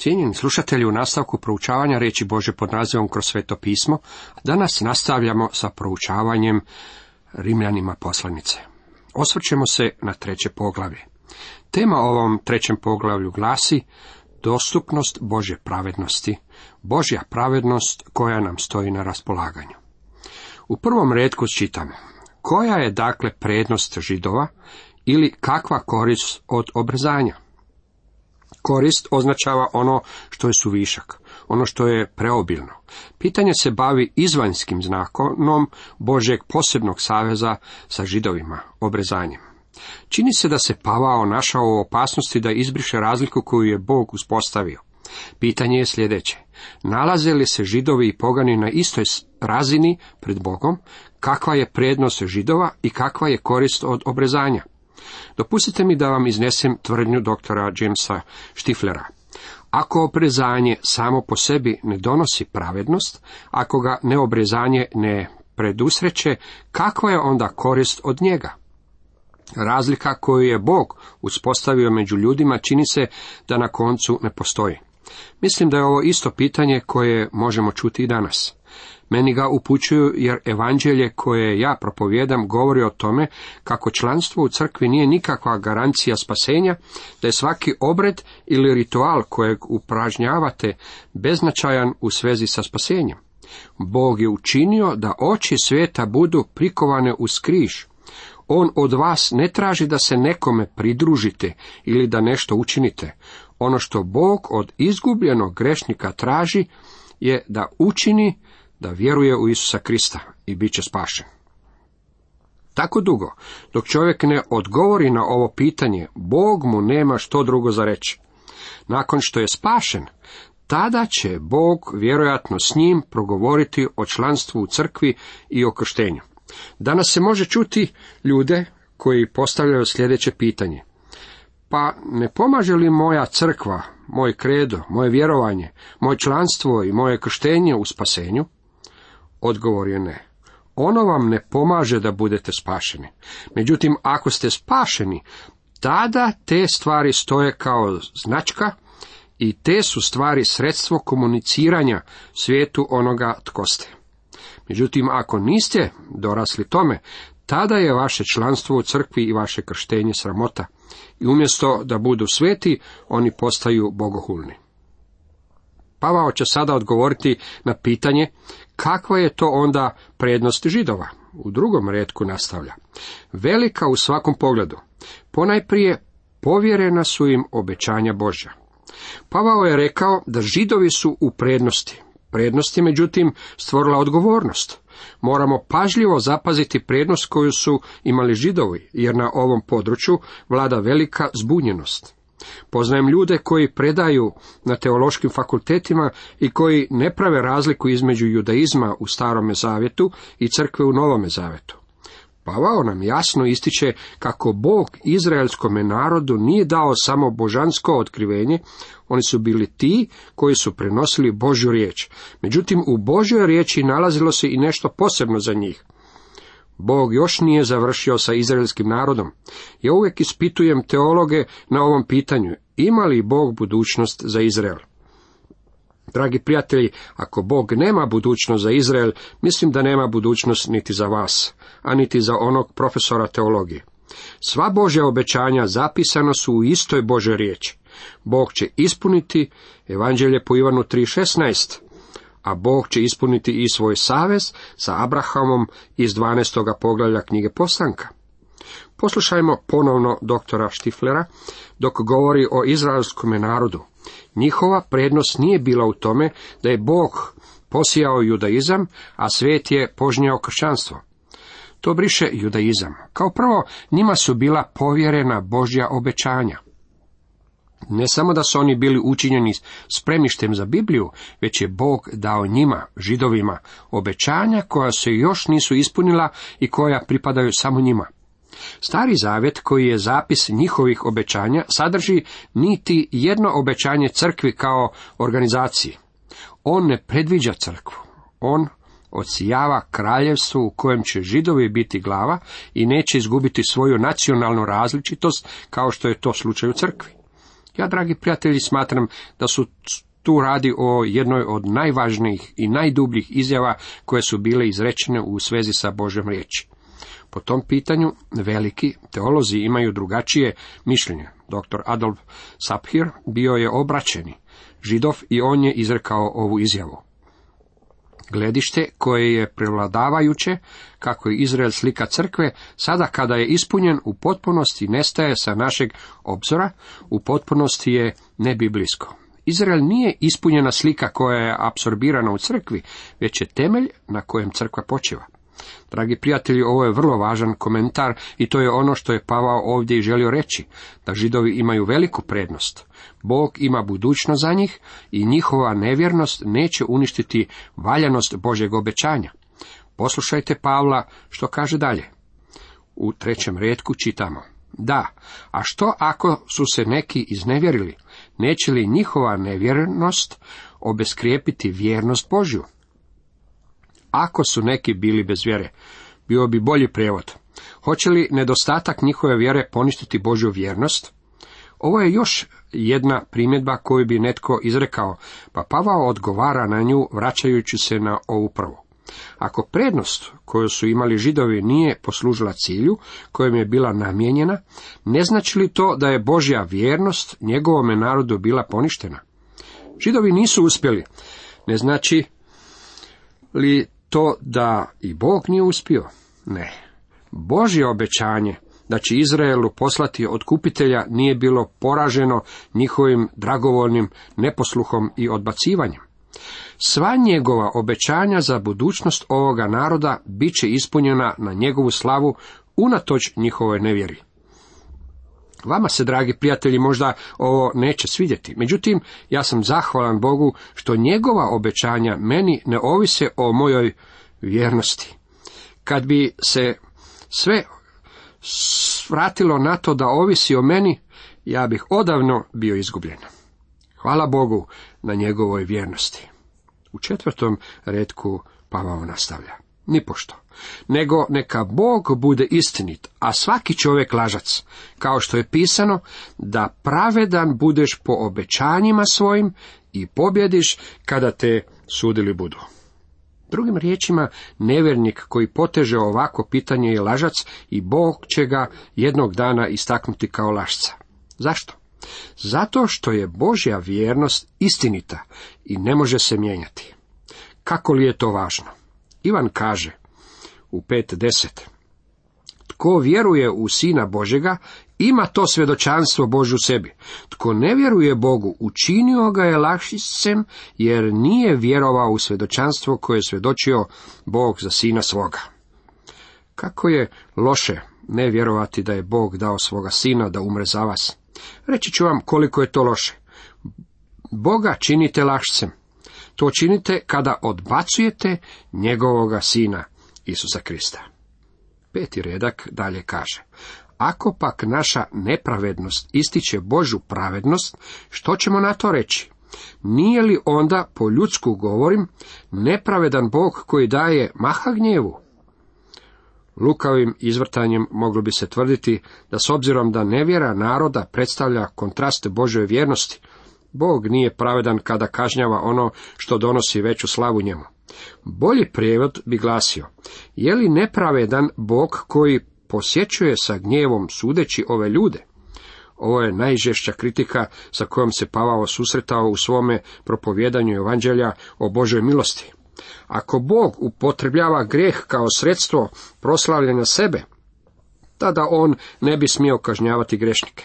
Cijenjeni slušatelji u nastavku proučavanja reći Bože pod nazivom kroz sveto pismo, danas nastavljamo sa proučavanjem Rimljanima poslanice. Osvrćemo se na treće poglavlje. Tema ovom trećem poglavlju glasi dostupnost Božje pravednosti, Božja pravednost koja nam stoji na raspolaganju. U prvom redku čitamo, koja je dakle prednost židova ili kakva korist od obrzanja? Korist označava ono što je suvišak, ono što je preobilno. Pitanje se bavi izvanjskim znakonom Božeg posebnog saveza sa židovima, obrezanjem. Čini se da se Pavao našao u opasnosti da izbriše razliku koju je Bog uspostavio. Pitanje je sljedeće. Nalaze li se židovi i pogani na istoj razini pred Bogom? Kakva je prednost židova i kakva je korist od obrezanja? Dopustite mi da vam iznesem tvrdnju doktora Jamesa Štiflera. Ako obrezanje samo po sebi ne donosi pravednost, ako ga neobrezanje ne predusreće, kakva je onda korist od njega? Razlika koju je Bog uspostavio među ljudima čini se da na koncu ne postoji. Mislim da je ovo isto pitanje koje možemo čuti i danas. Meni ga upućuju jer evanđelje koje ja propovjedam govori o tome kako članstvo u crkvi nije nikakva garancija spasenja, da je svaki obred ili ritual kojeg upražnjavate beznačajan u svezi sa spasenjem. Bog je učinio da oči svijeta budu prikovane uz križ. On od vas ne traži da se nekome pridružite ili da nešto učinite. Ono što Bog od izgubljenog grešnika traži je da učini da vjeruje u Isusa Krista i bit će spašen. Tako dugo, dok čovjek ne odgovori na ovo pitanje, Bog mu nema što drugo za reći. Nakon što je spašen, tada će Bog vjerojatno s njim progovoriti o članstvu u crkvi i o krštenju. Danas se može čuti ljude koji postavljaju sljedeće pitanje. Pa ne pomaže li moja crkva, moj kredo, moje vjerovanje, moje članstvo i moje krštenje u spasenju? Odgovor je ne. Ono vam ne pomaže da budete spašeni. Međutim, ako ste spašeni, tada te stvari stoje kao značka i te su stvari sredstvo komuniciranja svijetu onoga tko ste. Međutim, ako niste dorasli tome, tada je vaše članstvo u crkvi i vaše krštenje sramota. I umjesto da budu sveti, oni postaju bogohulni. Pavao će sada odgovoriti na pitanje kakva je to onda prednost židova. U drugom redku nastavlja. Velika u svakom pogledu. Ponajprije povjerena su im obećanja Božja. Pavao je rekao da židovi su u prednosti. Prednost je međutim stvorila odgovornost. Moramo pažljivo zapaziti prednost koju su imali židovi, jer na ovom području vlada velika zbunjenost. Poznajem ljude koji predaju na teološkim fakultetima i koji ne prave razliku između judaizma u starome zavjetu i crkve u novome zavjetu. Pavao nam jasno ističe kako Bog izraelskome narodu nije dao samo božansko otkrivenje, oni su bili ti koji su prenosili Božju riječ. Međutim, u Božjoj riječi nalazilo se i nešto posebno za njih. Bog još nije završio sa izraelskim narodom. Ja uvijek ispitujem teologe na ovom pitanju. Ima li Bog budućnost za Izrael? Dragi prijatelji, ako Bog nema budućnost za Izrael, mislim da nema budućnost niti za vas, a niti za onog profesora teologije. Sva Božja obećanja zapisano su u istoj Božoj riječi. Bog će ispuniti Evanđelje po Ivanu 3.16, a Bog će ispuniti i svoj savez sa Abrahamom iz 12. poglavlja knjige Postanka. Poslušajmo ponovno doktora Štiflera dok govori o izraelskom narodu. Njihova prednost nije bila u tome da je Bog posijao judaizam, a svijet je požnjao kršćanstvo. To briše judaizam. Kao prvo, njima su bila povjerena Božja obećanja. Ne samo da su oni bili učinjeni spremištem za Bibliju, već je Bog dao njima, židovima, obećanja koja se još nisu ispunila i koja pripadaju samo njima. Stari zavjet, koji je zapis njihovih obećanja, sadrži niti jedno obećanje crkvi kao organizaciji. On ne predviđa crkvu. On odsijava kraljevstvo u kojem će židovi biti glava i neće izgubiti svoju nacionalnu različitost kao što je to slučaj u crkvi. Ja, dragi prijatelji, smatram da su tu radi o jednoj od najvažnijih i najdubljih izjava koje su bile izrečene u svezi sa Božom riječi. Po tom pitanju veliki teolozi imaju drugačije mišljenje. Dr. Adolf Saphir bio je obraćeni židov i on je izrekao ovu izjavu. Gledište koje je prevladavajuće, kako je Izrael slika crkve, sada kada je ispunjen u potpunosti nestaje sa našeg obzora, u potpunosti je nebiblijsko. Izrael nije ispunjena slika koja je apsorbirana u crkvi, već je temelj na kojem crkva počiva. Dragi prijatelji, ovo je vrlo važan komentar i to je ono što je Pavao ovdje i želio reći, da židovi imaju veliku prednost. Bog ima budućnost za njih i njihova nevjernost neće uništiti valjanost Božeg obećanja. Poslušajte Pavla što kaže dalje. U trećem redku čitamo. Da, a što ako su se neki iznevjerili? Neće li njihova nevjernost obeskrijepiti vjernost Božju? Ako su neki bili bez vjere, bio bi bolji prijevod. Hoće li nedostatak njihove vjere poništiti Božju vjernost? Ovo je još jedna primjedba koju bi netko izrekao, pa Pavao odgovara na nju vraćajući se na ovu prvu. Ako prednost koju su imali židovi nije poslužila cilju kojom je bila namijenjena, ne znači li to da je Božja vjernost njegovome narodu bila poništena? Židovi nisu uspjeli, ne znači li to da i Bog nije uspio? Ne. Božje obećanje da će Izraelu poslati otkupitelja nije bilo poraženo njihovim dragovoljnim neposluhom i odbacivanjem. Sva njegova obećanja za budućnost ovoga naroda bit će ispunjena na njegovu slavu unatoč njihovoj nevjeri. Vama se, dragi prijatelji, možda ovo neće svidjeti. Međutim, ja sam zahvalan Bogu što njegova obećanja meni ne ovise o mojoj vjernosti. Kad bi se sve vratilo na to da ovisi o meni, ja bih odavno bio izgubljen. Hvala Bogu na njegovoj vjernosti. U četvrtom redku Pavao nastavlja. Nipošto. Nego neka Bog bude istinit, a svaki čovjek lažac, kao što je pisano, da pravedan budeš po obećanjima svojim i pobjediš kada te sudili budu. Drugim riječima, nevjernik koji poteže ovako pitanje je lažac i Bog će ga jednog dana istaknuti kao lašca. Zašto? Zato što je Božja vjernost istinita i ne može se mijenjati. Kako li je to važno? Ivan kaže u 5.10. Tko vjeruje u Sina Božega, ima to svjedočanstvo Božu sebi. Tko ne vjeruje Bogu, učinio ga je lašicem, jer nije vjerovao u svjedočanstvo koje je svjedočio Bog za Sina svoga. Kako je loše ne vjerovati da je Bog dao svoga Sina da umre za vas. Reći ću vam koliko je to loše. Boga činite lašcem. To činite kada odbacujete njegovoga sina, Isusa Krista. Peti redak dalje kaže. Ako pak naša nepravednost ističe Božu pravednost, što ćemo na to reći? Nije li onda, po ljudsku govorim, nepravedan Bog koji daje maha gnjevu? Lukavim izvrtanjem moglo bi se tvrditi da s obzirom da nevjera naroda predstavlja kontrast Božoj vjernosti, Bog nije pravedan kada kažnjava ono što donosi veću slavu njemu. Bolji prijevod bi glasio, je li nepravedan Bog koji posjećuje sa gnjevom sudeći ove ljude? Ovo je najžešća kritika sa kojom se Pavao susretao u svome propovjedanju evanđelja o Božoj milosti. Ako Bog upotrebljava grijeh kao sredstvo proslavljanja sebe, tada on ne bi smio kažnjavati grešnike.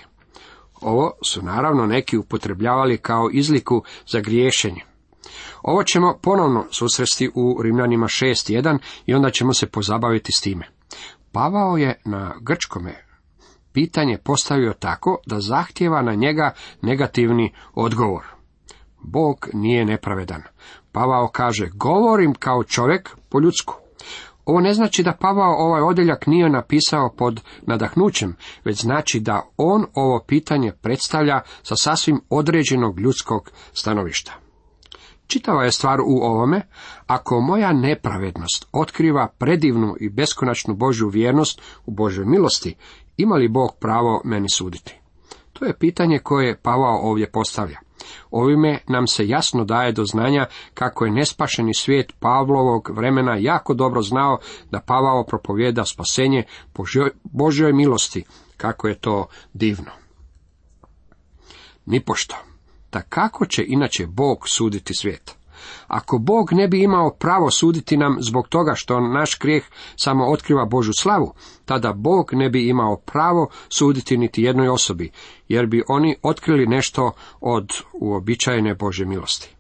Ovo su naravno neki upotrebljavali kao izliku za griješenje. Ovo ćemo ponovno susresti u Rimljanima 6.1 i onda ćemo se pozabaviti s time. Pavao je na grčkome pitanje postavio tako da zahtjeva na njega negativni odgovor. Bog nije nepravedan. Pavao kaže, govorim kao čovjek po ljudsku. Ovo ne znači da Pavao ovaj odjeljak nije napisao pod nadahnućem, već znači da on ovo pitanje predstavlja sa sasvim određenog ljudskog stanovišta. Čitava je stvar u ovome, ako moja nepravednost otkriva predivnu i beskonačnu Božju vjernost u Božoj milosti, ima li Bog pravo meni suditi? To je pitanje koje Pavao ovdje postavlja. Ovime nam se jasno daje do znanja kako je nespašeni svijet Pavlovog vremena jako dobro znao da Pavao propovjeda spasenje Božoj milosti, kako je to divno. Nipošto. Da kako će inače Bog suditi svijet? Ako Bog ne bi imao pravo suditi nam zbog toga što naš grijeh samo otkriva Božu slavu, tada Bog ne bi imao pravo suditi niti jednoj osobi, jer bi oni otkrili nešto od uobičajene Bože milosti.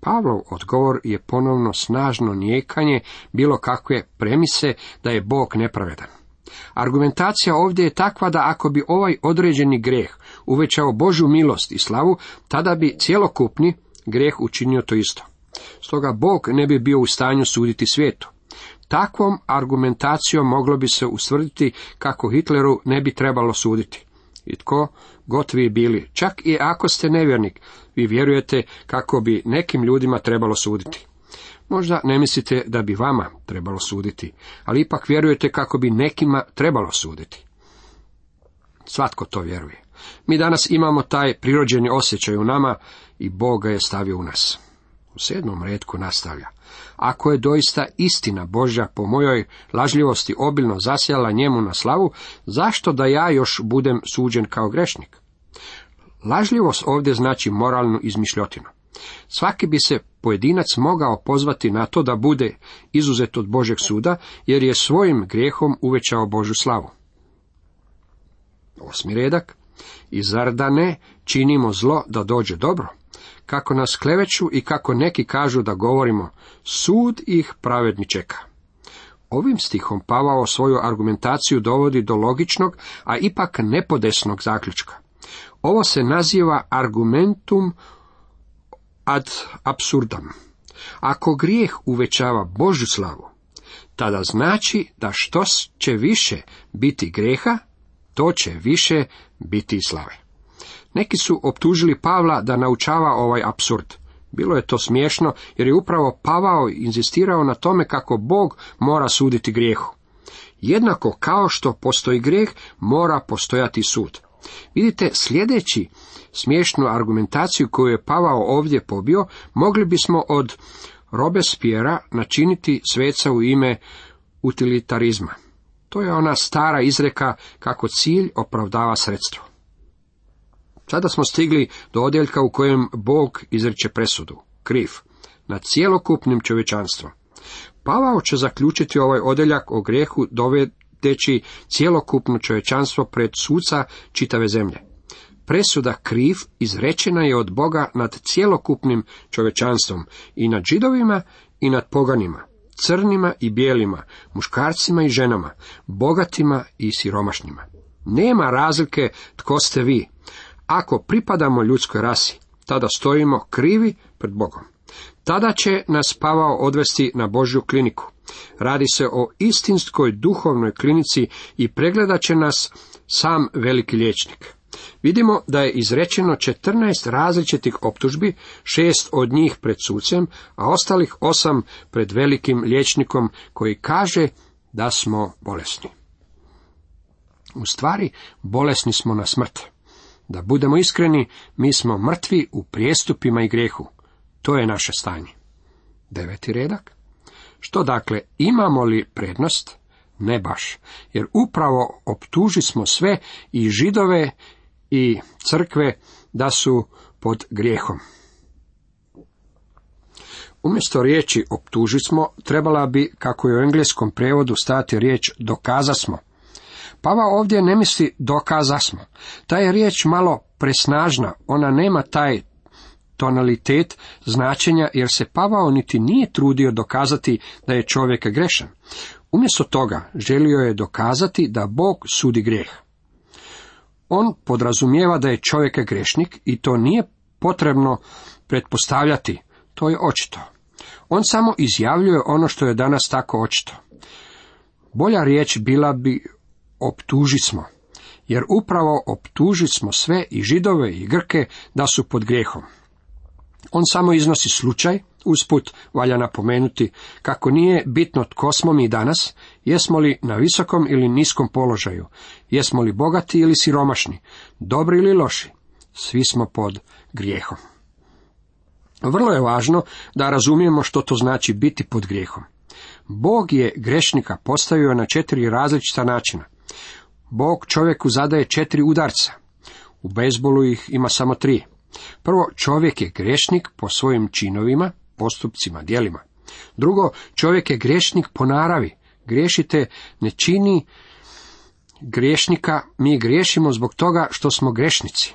Pavlov odgovor je ponovno snažno nijekanje bilo kakve premise da je Bog nepravedan. Argumentacija ovdje je takva da ako bi ovaj određeni greh uvećao Božu milost i slavu, tada bi cjelokupni grijeh učinio to isto. Stoga Bog ne bi bio u stanju suditi svijetu. Takvom argumentacijom moglo bi se ustvrditi kako Hitleru ne bi trebalo suditi. I tko god vi bili, čak i ako ste nevjernik, vi vjerujete kako bi nekim ljudima trebalo suditi. Možda ne mislite da bi vama trebalo suditi, ali ipak vjerujete kako bi nekima trebalo suditi. Svatko to vjeruje. Mi danas imamo taj prirođeni osjećaj u nama i Bog ga je stavio u nas. U sedmom redku nastavlja. Ako je doista istina Božja po mojoj lažljivosti obilno zasjala njemu na slavu, zašto da ja još budem suđen kao grešnik? Lažljivost ovdje znači moralnu izmišljotinu. Svaki bi se pojedinac mogao pozvati na to da bude izuzet od Božeg suda, jer je svojim grijehom uvećao Božu slavu. Osmi redak. I zar da ne činimo zlo da dođe dobro? Kako nas kleveću i kako neki kažu da govorimo, sud ih pravedni čeka. Ovim stihom Pavao svoju argumentaciju dovodi do logičnog, a ipak nepodesnog zaključka. Ovo se naziva argumentum ad absurdam. Ako grijeh uvećava Božu slavu, tada znači da što će više biti greha, to će više biti slave. Neki su optužili Pavla da naučava ovaj absurd. Bilo je to smiješno jer je upravo Pavao inzistirao na tome kako Bog mora suditi grijehu. Jednako kao što postoji grijeh, mora postojati sud. Vidite, sljedeći smiješnu argumentaciju koju je Pavao ovdje pobio, mogli bismo od Robespiera načiniti sveca u ime utilitarizma. To je ona stara izreka kako cilj opravdava sredstvo. Sada smo stigli do odjeljka u kojem Bog izreče presudu, kriv, nad cjelokupnim čovječanstvom. Pavao će zaključiti ovaj odjeljak o grehu dovedeći cjelokupno čovječanstvo pred suca čitave zemlje. Presuda kriv izrečena je od Boga nad cjelokupnim čovječanstvom i nad židovima i nad poganima, crnima i bijelima, muškarcima i ženama, bogatima i siromašnjima. Nema razlike tko ste vi, ako pripadamo ljudskoj rasi, tada stojimo krivi pred Bogom. Tada će nas Pavao odvesti na Božju kliniku. Radi se o istinskoj duhovnoj klinici i pregledat će nas sam veliki liječnik. Vidimo da je izrečeno 14 različitih optužbi, šest od njih pred sucem, a ostalih osam pred velikim liječnikom koji kaže da smo bolesni. U stvari, bolesni smo na smrt. Da budemo iskreni, mi smo mrtvi u prijestupima i grehu. To je naše stanje. Deveti redak. Što dakle, imamo li prednost? Ne baš, jer upravo optuži smo sve i židove i crkve da su pod grijehom. Umjesto riječi optuži smo, trebala bi, kako je u engleskom prevodu stati riječ dokazasmo. Pava ovdje ne misli dokaza smo. Ta je riječ malo presnažna, ona nema taj tonalitet značenja jer se Pavao niti nije trudio dokazati da je čovjek grešan. Umjesto toga želio je dokazati da Bog sudi grijeh. On podrazumijeva da je čovjek grešnik i to nije potrebno pretpostavljati, to je očito. On samo izjavljuje ono što je danas tako očito. Bolja riječ bila bi optuži smo, jer upravo optuži smo sve i židove i grke da su pod grijehom. On samo iznosi slučaj, Usput valja napomenuti kako nije bitno tko smo mi danas, jesmo li na visokom ili niskom položaju, jesmo li bogati ili siromašni, dobri ili loši, svi smo pod grijehom. Vrlo je važno da razumijemo što to znači biti pod grijehom. Bog je grešnika postavio na četiri različita načina. Bog čovjeku zadaje četiri udarca. U bejsbolu ih ima samo tri. Prvo, čovjek je grešnik po svojim činovima, postupcima, djelima. Drugo, čovjek je grešnik po naravi. Griješite ne čini griješnika, mi griješimo zbog toga što smo grešnici.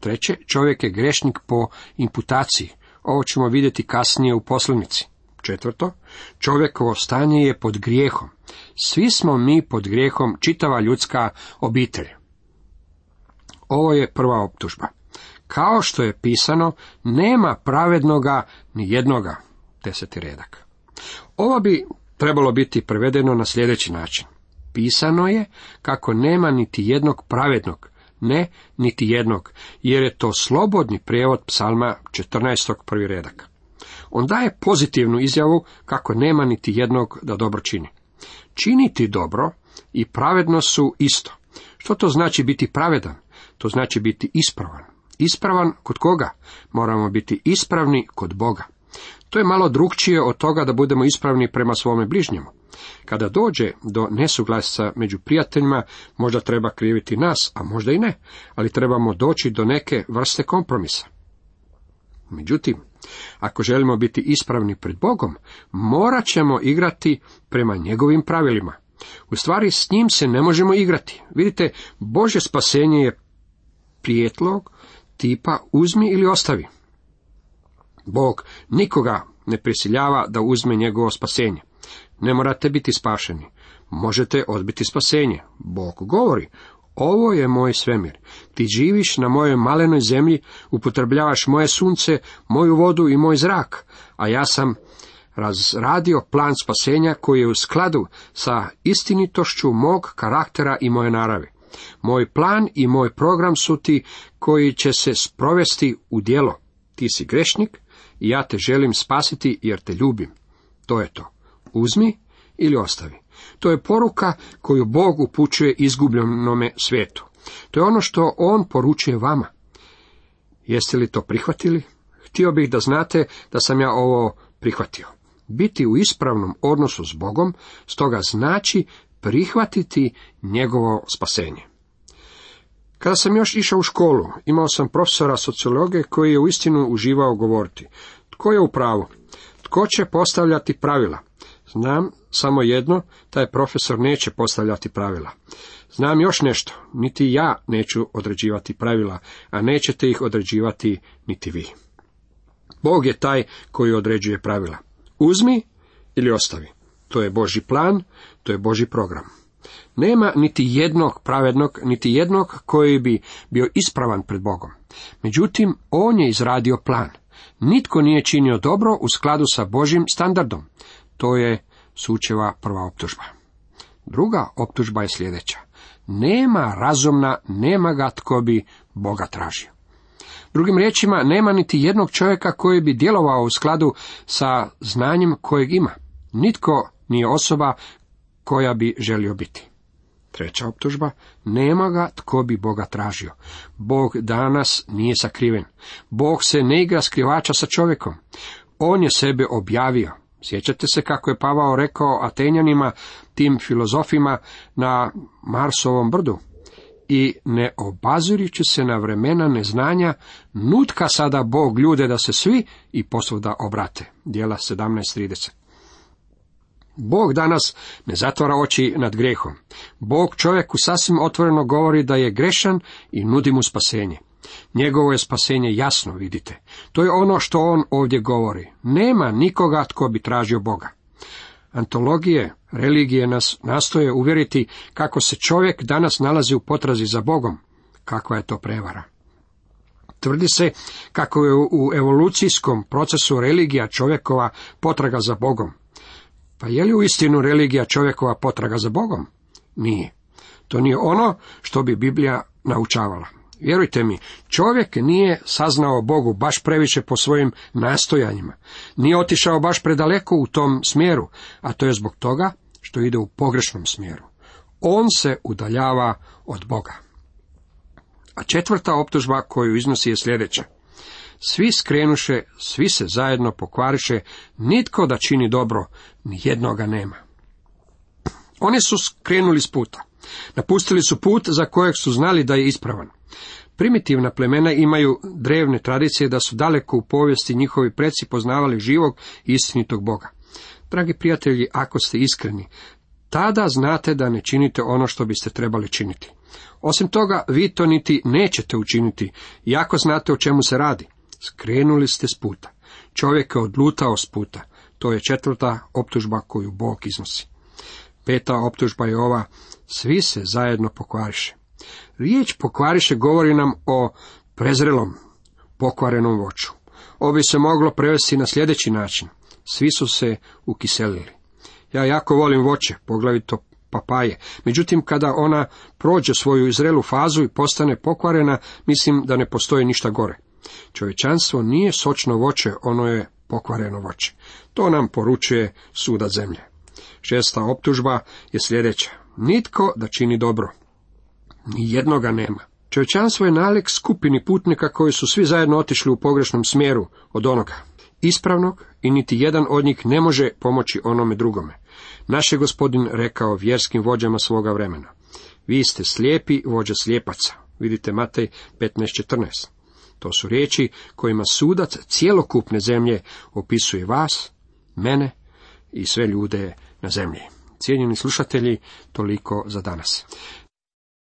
Treće, čovjek je grešnik po imputaciji. Ovo ćemo vidjeti kasnije u poslanici. Četvrto, čovjekovo stanje je pod grijehom. Svi smo mi pod grijehom, čitava ljudska obitelj. Ovo je prva optužba. Kao što je pisano, nema pravednoga ni jednoga. Deseti redak. Ovo bi trebalo biti prevedeno na sljedeći način. Pisano je kako nema niti jednog pravednog, ne niti jednog, jer je to slobodni prijevod psalma 14. prvi redak. On daje pozitivnu izjavu kako nema niti jednog da dobro čini. Činiti dobro i pravedno su isto. Što to znači biti pravedan? To znači biti ispravan. Ispravan kod koga? Moramo biti ispravni kod Boga. To je malo drugčije od toga da budemo ispravni prema svome bližnjemu. Kada dođe do nesuglasica među prijateljima, možda treba kriviti nas, a možda i ne, ali trebamo doći do neke vrste kompromisa. Međutim, ako želimo biti ispravni pred Bogom, morat ćemo igrati prema njegovim pravilima. U stvari s njim se ne možemo igrati. Vidite, Bože spasenje je prijetlog tipa uzmi ili ostavi. Bog nikoga ne prisiljava da uzme njegovo spasenje. Ne morate biti spašeni. Možete odbiti spasenje. Bog govori, ovo je moj svemir. Ti živiš na mojoj malenoj zemlji, upotrebljavaš moje sunce, moju vodu i moj zrak, a ja sam razradio plan spasenja koji je u skladu sa istinitošću mog karaktera i moje naravi. Moj plan i moj program su ti koji će se sprovesti u djelo. Ti si grešnik i ja te želim spasiti jer te ljubim. To je to. Uzmi ili ostavi. To je poruka koju Bog upućuje izgubljenome svijetu. To je ono što On poručuje vama. Jeste li to prihvatili? Htio bih da znate da sam ja ovo prihvatio. Biti u ispravnom odnosu s Bogom, stoga znači prihvatiti njegovo spasenje. Kada sam još išao u školu, imao sam profesora sociologije koji je uistinu uživao govoriti. Tko je u pravu? Tko će postavljati pravila? Znam samo jedno, taj profesor neće postavljati pravila. Znam još nešto, niti ja neću određivati pravila, a nećete ih određivati niti vi. Bog je taj koji određuje pravila. Uzmi ili ostavi. To je Boži plan, to je Boži program. Nema niti jednog pravednog, niti jednog koji bi bio ispravan pred Bogom. Međutim, on je izradio plan. Nitko nije činio dobro u skladu sa Božim standardom. To je sučeva prva optužba. Druga optužba je sljedeća. Nema razumna, nema ga tko bi Boga tražio. Drugim riječima, nema niti jednog čovjeka koji bi djelovao u skladu sa znanjem kojeg ima. Nitko nije osoba koja bi želio biti. Treća optužba, nema ga tko bi Boga tražio. Bog danas nije sakriven. Bog se ne igra skrivača sa čovjekom. On je sebe objavio. Sjećate se kako je Pavao rekao Atenjanima, tim filozofima na Marsovom brdu? I ne obazirujući se na vremena neznanja, nutka sada Bog ljude da se svi i posvuda obrate. Dijela 17.30. Bog danas ne zatvara oči nad grehom. Bog čovjeku sasvim otvoreno govori da je grešan i nudi mu spasenje. Njegovo je spasenje jasno, vidite. To je ono što on ovdje govori. Nema nikoga tko bi tražio Boga. Antologije, religije nas nastoje uvjeriti kako se čovjek danas nalazi u potrazi za Bogom. Kakva je to prevara? Tvrdi se kako je u evolucijskom procesu religija čovjekova potraga za Bogom. Pa je li u istinu religija čovjekova potraga za Bogom? Nije. To nije ono što bi Biblija naučavala. Vjerujte mi, čovjek nije saznao Bogu baš previše po svojim nastojanjima. Nije otišao baš predaleko u tom smjeru, a to je zbog toga što ide u pogrešnom smjeru. On se udaljava od Boga. A četvrta optužba koju iznosi je sljedeća. Svi skrenuše, svi se zajedno pokvariše, nitko da čini dobro, ni jednoga nema. Oni su skrenuli s puta. Napustili su put za kojeg su znali da je ispravan. Primitivna plemena imaju drevne tradicije da su daleko u povijesti njihovi preci poznavali živog i istinitog Boga. Dragi prijatelji, ako ste iskreni, tada znate da ne činite ono što biste trebali činiti. Osim toga, vi to niti nećete učiniti, iako znate o čemu se radi. Skrenuli ste s puta. Čovjek je odlutao s puta. To je četvrta optužba koju Bog iznosi. Peta optužba je ova, svi se zajedno pokvariše. Riječ pokvariše govori nam o prezrelom, pokvarenom voću. Ovo bi se moglo prevesti na sljedeći način. Svi su se ukiselili. Ja jako volim voće, poglavito papaje. Međutim, kada ona prođe svoju izrelu fazu i postane pokvarena, mislim da ne postoji ništa gore. Čovječanstvo nije sočno voće, ono je pokvareno voće. To nam poručuje suda zemlje. Šesta optužba je sljedeća. Nitko da čini dobro. Ni jednoga nema. Čovječanstvo je nalik skupini putnika koji su svi zajedno otišli u pogrešnom smjeru od onoga ispravnog i niti jedan od njih ne može pomoći onome drugome. Naš je gospodin rekao vjerskim vođama svoga vremena. Vi ste slijepi vođa slijepaca. Vidite Matej 15.14. To su riječi kojima sudac cjelokupne zemlje opisuje vas, mene i sve ljude na zemlji. Cijenjeni slušatelji, toliko za danas.